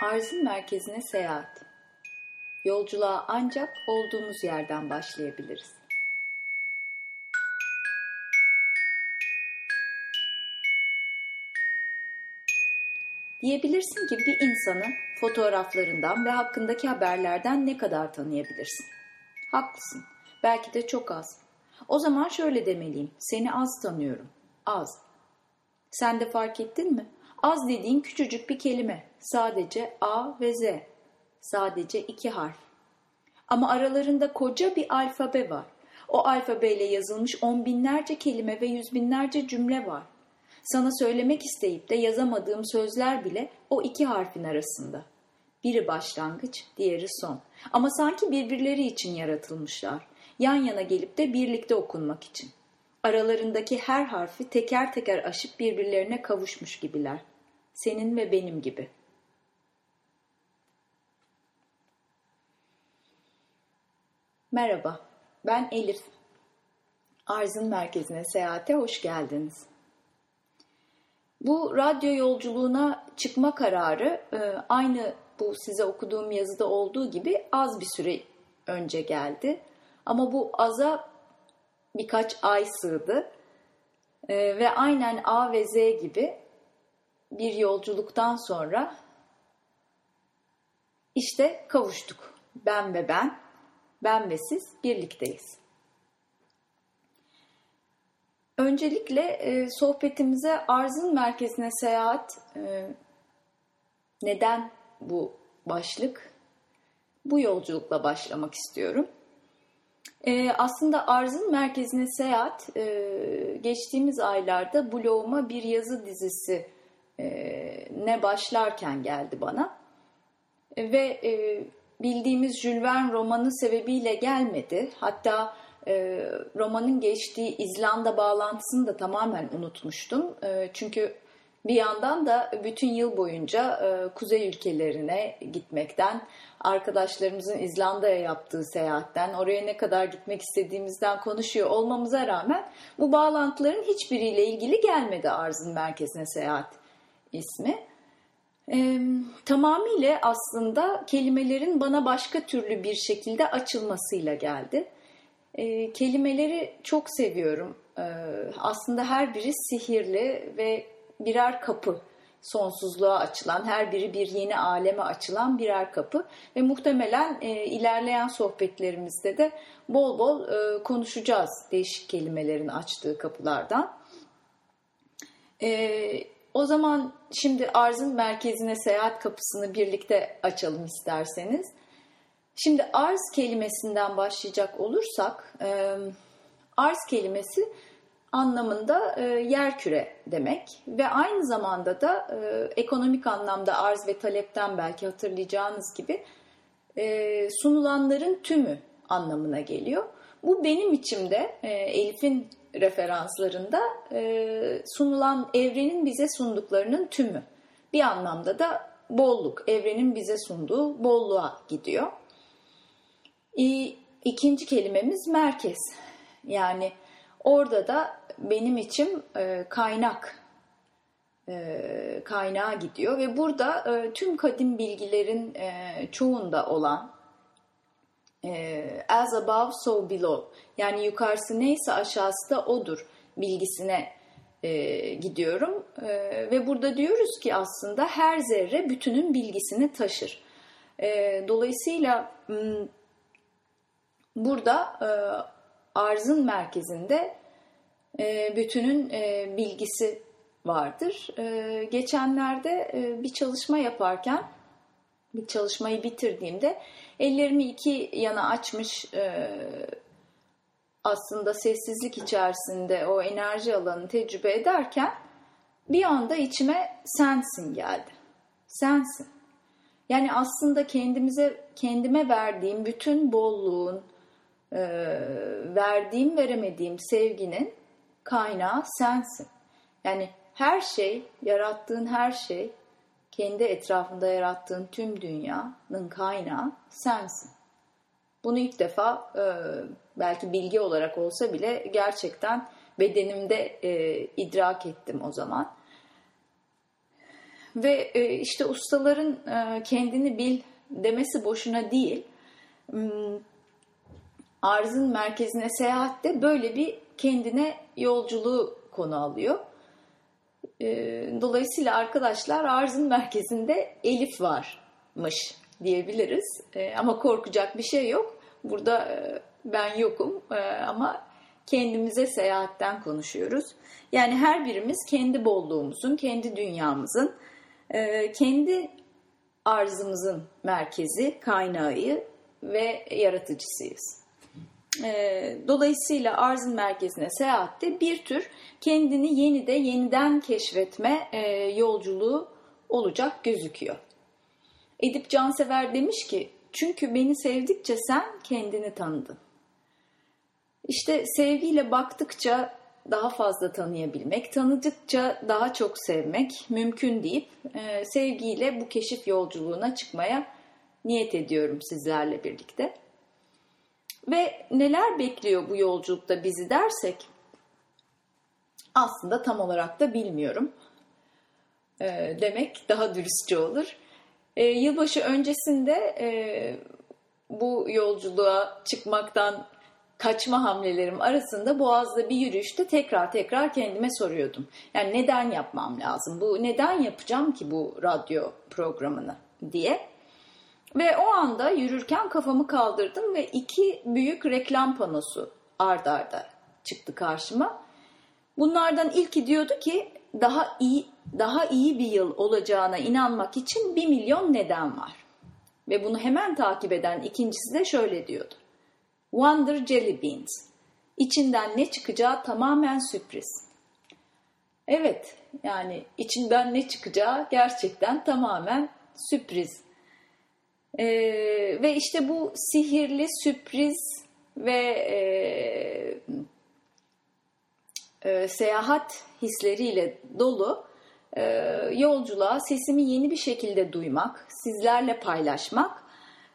Arzın merkezine seyahat. Yolculuğa ancak olduğumuz yerden başlayabiliriz. Diyebilirsin ki bir insanı fotoğraflarından ve hakkındaki haberlerden ne kadar tanıyabilirsin? Haklısın. Belki de çok az. O zaman şöyle demeliyim. Seni az tanıyorum. Az. Sen de fark ettin mi? Az dediğin küçücük bir kelime. Sadece A ve Z. Sadece iki harf. Ama aralarında koca bir alfabe var. O alfabeyle yazılmış on binlerce kelime ve yüz binlerce cümle var. Sana söylemek isteyip de yazamadığım sözler bile o iki harfin arasında. Biri başlangıç, diğeri son. Ama sanki birbirleri için yaratılmışlar. Yan yana gelip de birlikte okunmak için. Aralarındaki her harfi teker teker aşıp birbirlerine kavuşmuş gibiler. Senin ve benim gibi. Merhaba, ben Elif. Arzın merkezine seyahate hoş geldiniz. Bu radyo yolculuğuna çıkma kararı e, aynı bu size okuduğum yazıda olduğu gibi az bir süre önce geldi. Ama bu aza birkaç ay sığdı. E, ve aynen A ve Z gibi bir yolculuktan sonra işte kavuştuk. Ben ve ben, ben ve siz birlikteyiz. Öncelikle e, sohbetimize arzın merkezine seyahat e, neden bu başlık? Bu yolculukla başlamak istiyorum. E, aslında arzın merkezine seyahat e, geçtiğimiz aylarda bloguma bir yazı dizisi e, ne başlarken geldi bana. E, ve e, bildiğimiz Jules Verne romanı sebebiyle gelmedi. Hatta e, romanın geçtiği İzlanda bağlantısını da tamamen unutmuştum. E, çünkü bir yandan da bütün yıl boyunca e, kuzey ülkelerine gitmekten, arkadaşlarımızın İzlanda'ya yaptığı seyahatten, oraya ne kadar gitmek istediğimizden konuşuyor olmamıza rağmen bu bağlantıların hiçbiriyle ilgili gelmedi arzın merkezine seyahat ismi. E, tamamıyla aslında kelimelerin bana başka türlü bir şekilde açılmasıyla geldi. E, kelimeleri çok seviyorum. E, aslında her biri sihirli ve birer kapı. Sonsuzluğa açılan, her biri bir yeni aleme açılan birer kapı. Ve muhtemelen e, ilerleyen sohbetlerimizde de bol bol e, konuşacağız değişik kelimelerin açtığı kapılardan. E, o zaman şimdi arzın merkezine seyahat kapısını birlikte açalım isterseniz. Şimdi arz kelimesinden başlayacak olursak, e, arz kelimesi anlamında e, yer küre demek ve aynı zamanda da e, ekonomik anlamda arz ve talepten belki hatırlayacağınız gibi e, sunulanların tümü anlamına geliyor. Bu benim içimde e, Elif'in referanslarında e, sunulan evrenin bize sunduklarının tümü. Bir anlamda da bolluk, evrenin bize sunduğu bolluğa gidiyor. İkinci kelimemiz merkez. Yani orada da benim için e, kaynak e, kaynağa gidiyor ve burada e, tüm kadim bilgilerin çoğunda olan as above so below yani yukarısı neyse aşağısı da odur bilgisine gidiyorum ve burada diyoruz ki aslında her zerre bütünün bilgisini taşır. dolayısıyla Burada e, arzın merkezinde e, bütünün e, bilgisi vardır. E, geçenlerde bir çalışma yaparken, bir çalışmayı bitirdiğimde ellerimi iki yana açmış aslında sessizlik içerisinde o enerji alanını tecrübe ederken bir anda içime sensin geldi. Sensin. Yani aslında kendimize kendime verdiğim bütün bolluğun, e, verdiğim veremediğim sevginin kaynağı sensin. Yani her şey, yarattığın her şey, kendi etrafında yarattığın tüm dünyanın kaynağı sensin. Bunu ilk defa e, belki bilgi olarak olsa bile gerçekten bedenimde e, idrak ettim o zaman. Ve e, işte ustaların e, kendini bil demesi boşuna değil. Arzın merkezine seyahatte böyle bir kendine yolculuğu konu alıyor. E, dolayısıyla arkadaşlar arzın merkezinde Elif varmış diyebiliriz. E, ama korkacak bir şey yok. Burada e, ben yokum e, ama kendimize seyahatten konuşuyoruz. Yani her birimiz kendi bolluğumuzun, kendi dünyamızın, e, kendi arzımızın merkezi, kaynağı ve yaratıcısıyız. E, dolayısıyla arzın merkezine seyahatte bir tür kendini yeni de yeniden keşfetme e, yolculuğu olacak gözüküyor. Edip Cansever demiş ki, çünkü beni sevdikçe sen kendini tanıdın. İşte sevgiyle baktıkça daha fazla tanıyabilmek, tanıdıkça daha çok sevmek mümkün deyip e, sevgiyle bu keşif yolculuğuna çıkmaya niyet ediyorum sizlerle birlikte. Ve neler bekliyor bu yolculukta bizi dersek aslında tam olarak da bilmiyorum e, demek daha dürüstçe olur. E, yılbaşı öncesinde e, bu yolculuğa çıkmaktan kaçma hamlelerim arasında Boğaz'da bir yürüyüşte tekrar tekrar kendime soruyordum. Yani neden yapmam lazım? Bu neden yapacağım ki bu radyo programını diye. Ve o anda yürürken kafamı kaldırdım ve iki büyük reklam panosu ard arda çıktı karşıma. Bunlardan ilki diyordu ki daha iyi daha iyi bir yıl olacağına inanmak için bir milyon neden var. Ve bunu hemen takip eden ikincisi de şöyle diyordu. Wonder Jelly Beans. İçinden ne çıkacağı tamamen sürpriz. Evet, yani içinden ne çıkacağı gerçekten tamamen sürpriz. Ee, ve işte bu sihirli sürpriz ve e, e, seyahat hisleriyle dolu e, yolculuğa sesimi yeni bir şekilde duymak, sizlerle paylaşmak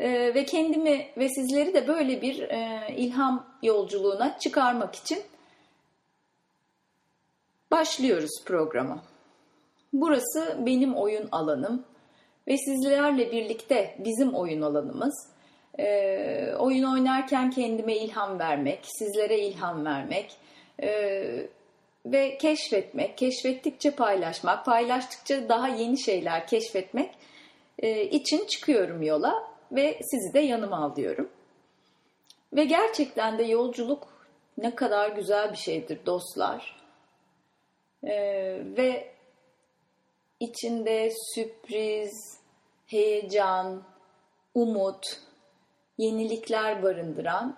e, ve kendimi ve sizleri de böyle bir e, ilham yolculuğuna çıkarmak için başlıyoruz programa. Burası benim oyun alanım ve sizlerle birlikte bizim oyun alanımız. E, oyun oynarken kendime ilham vermek, sizlere ilham vermek e, ve keşfetmek, keşfettikçe paylaşmak, paylaştıkça daha yeni şeyler keşfetmek e, için çıkıyorum yola ve sizi de yanıma alıyorum. Ve gerçekten de yolculuk ne kadar güzel bir şeydir dostlar. Ee, ve içinde sürpriz, heyecan, umut, yenilikler barındıran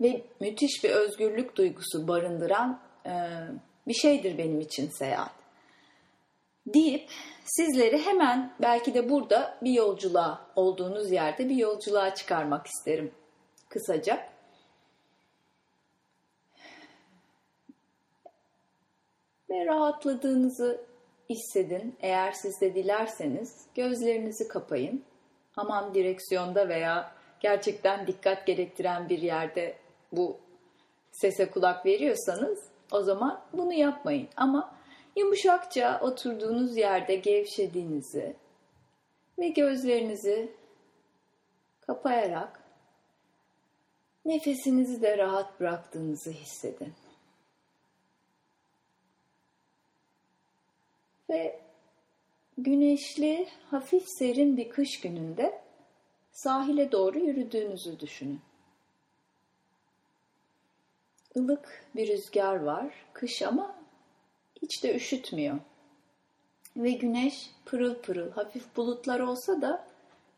ve müthiş bir özgürlük duygusu barındıran e, bir şeydir benim için seyahat deyip sizleri hemen belki de burada bir yolculuğa olduğunuz yerde bir yolculuğa çıkarmak isterim kısaca. Ve rahatladığınızı hissedin. Eğer siz de dilerseniz gözlerinizi kapayın. Aman direksiyonda veya gerçekten dikkat gerektiren bir yerde bu sese kulak veriyorsanız o zaman bunu yapmayın. Ama Yumuşakça oturduğunuz yerde gevşediğinizi ve gözlerinizi kapayarak nefesinizi de rahat bıraktığınızı hissedin. Ve güneşli, hafif serin bir kış gününde sahile doğru yürüdüğünüzü düşünün. Ilık bir rüzgar var, kış ama hiç de üşütmüyor. Ve güneş pırıl pırıl, hafif bulutlar olsa da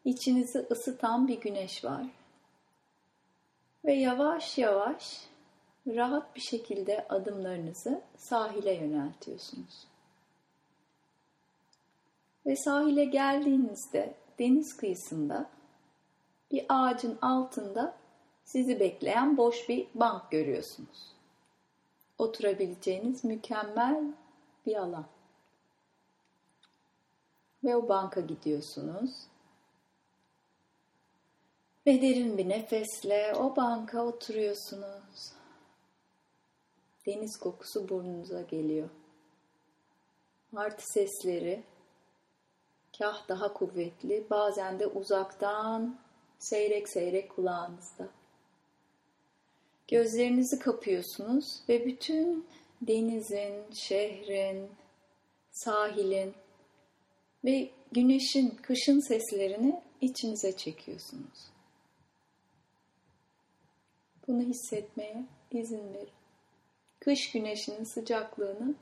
içinizi ısıtan bir güneş var. Ve yavaş yavaş rahat bir şekilde adımlarınızı sahile yöneltiyorsunuz. Ve sahile geldiğinizde deniz kıyısında bir ağacın altında sizi bekleyen boş bir bank görüyorsunuz oturabileceğiniz mükemmel bir alan. Ve o banka gidiyorsunuz. Ve derin bir nefesle o banka oturuyorsunuz. Deniz kokusu burnunuza geliyor. Martı sesleri kah daha kuvvetli, bazen de uzaktan seyrek seyrek kulağınızda. Gözlerinizi kapıyorsunuz ve bütün denizin, şehrin, sahilin ve güneşin, kışın seslerini içinize çekiyorsunuz. Bunu hissetmeye izin verin. Kış güneşinin sıcaklığını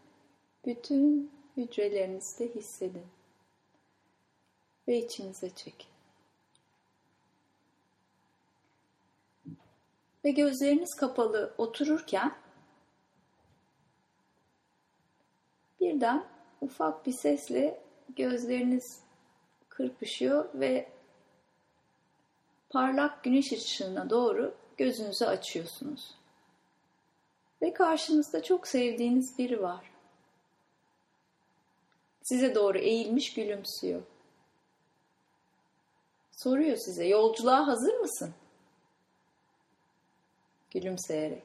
bütün hücrelerinizde hissedin ve içinize çekin. Ve gözleriniz kapalı otururken birden ufak bir sesle gözleriniz kırpışıyor ve parlak güneş ışığına doğru gözünüzü açıyorsunuz. Ve karşınızda çok sevdiğiniz biri var. Size doğru eğilmiş gülümsüyor. Soruyor size, yolculuğa hazır mısın? Gülümseyerek.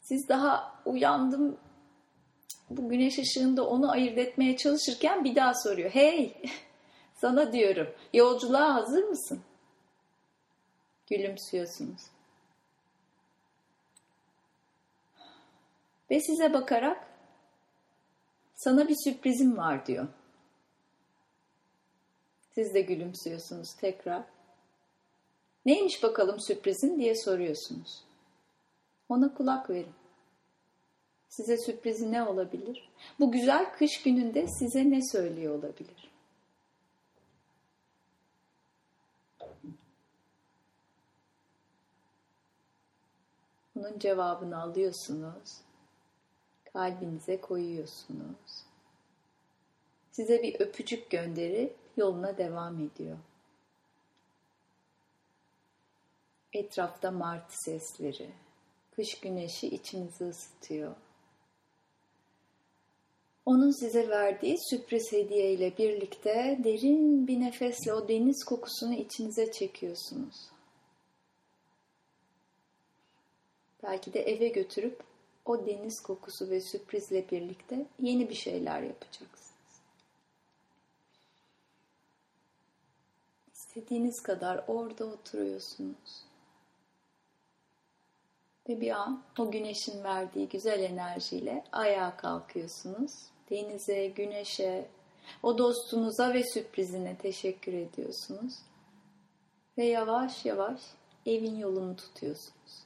Siz daha uyandım, bu güneş ışığında onu ayırt etmeye çalışırken bir daha soruyor. Hey, sana diyorum, yolculuğa hazır mısın? Gülümsüyorsunuz. Ve size bakarak sana bir sürprizim var diyor. Siz de gülümsüyorsunuz tekrar. Neymiş bakalım sürprizin diye soruyorsunuz. Ona kulak verin. Size sürprizi ne olabilir? Bu güzel kış gününde size ne söylüyor olabilir? Bunun cevabını alıyorsunuz. Kalbinize koyuyorsunuz. Size bir öpücük gönderip yoluna devam ediyor. Etrafta martı sesleri, kış güneşi içinizi ısıtıyor. Onun size verdiği sürpriz hediye ile birlikte derin bir nefesle o deniz kokusunu içinize çekiyorsunuz. Belki de eve götürüp o deniz kokusu ve sürprizle birlikte yeni bir şeyler yapacaksınız. İstediğiniz kadar orada oturuyorsunuz. Ve bir an o güneşin verdiği güzel enerjiyle ayağa kalkıyorsunuz. Denize, güneşe, o dostunuza ve sürprizine teşekkür ediyorsunuz. Ve yavaş yavaş evin yolunu tutuyorsunuz.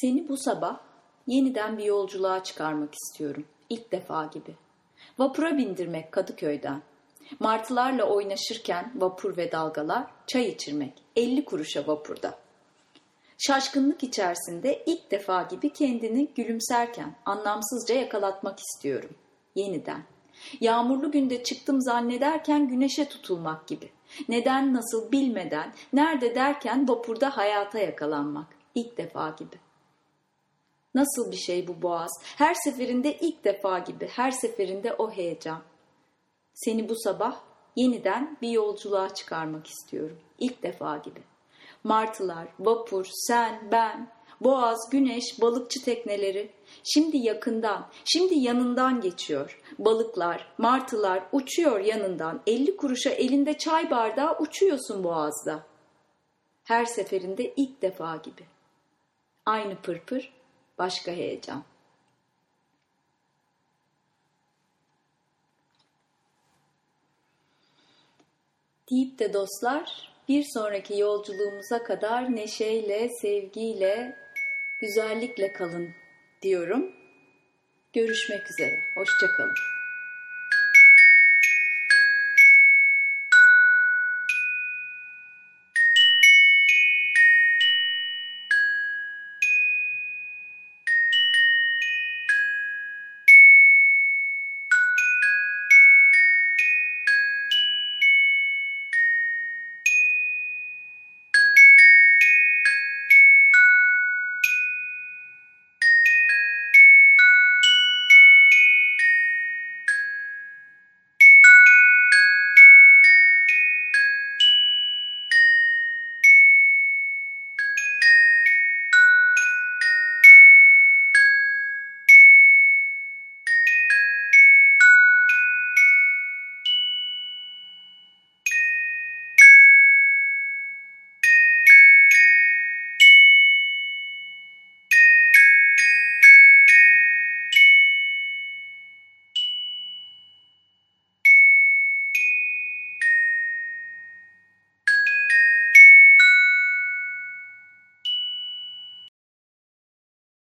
Seni bu sabah yeniden bir yolculuğa çıkarmak istiyorum. İlk defa gibi. Vapura bindirmek Kadıköy'den. Martılarla oynaşırken vapur ve dalgalar, çay içirmek. 50 kuruşa vapurda. Şaşkınlık içerisinde ilk defa gibi kendini gülümserken anlamsızca yakalatmak istiyorum. Yeniden. Yağmurlu günde çıktım zannederken güneşe tutulmak gibi. Neden nasıl bilmeden, nerede derken vapurda hayata yakalanmak. İlk defa gibi. Nasıl bir şey bu boğaz? Her seferinde ilk defa gibi, her seferinde o heyecan. Seni bu sabah yeniden bir yolculuğa çıkarmak istiyorum. İlk defa gibi. Martılar, vapur, sen, ben, boğaz, güneş, balıkçı tekneleri. Şimdi yakından, şimdi yanından geçiyor. Balıklar, martılar uçuyor yanından. 50 kuruşa elinde çay bardağı uçuyorsun boğazda. Her seferinde ilk defa gibi. Aynı pırpır, başka heyecan. Deyip de dostlar bir sonraki yolculuğumuza kadar neşeyle, sevgiyle, güzellikle kalın diyorum. Görüşmek üzere. Hoşçakalın.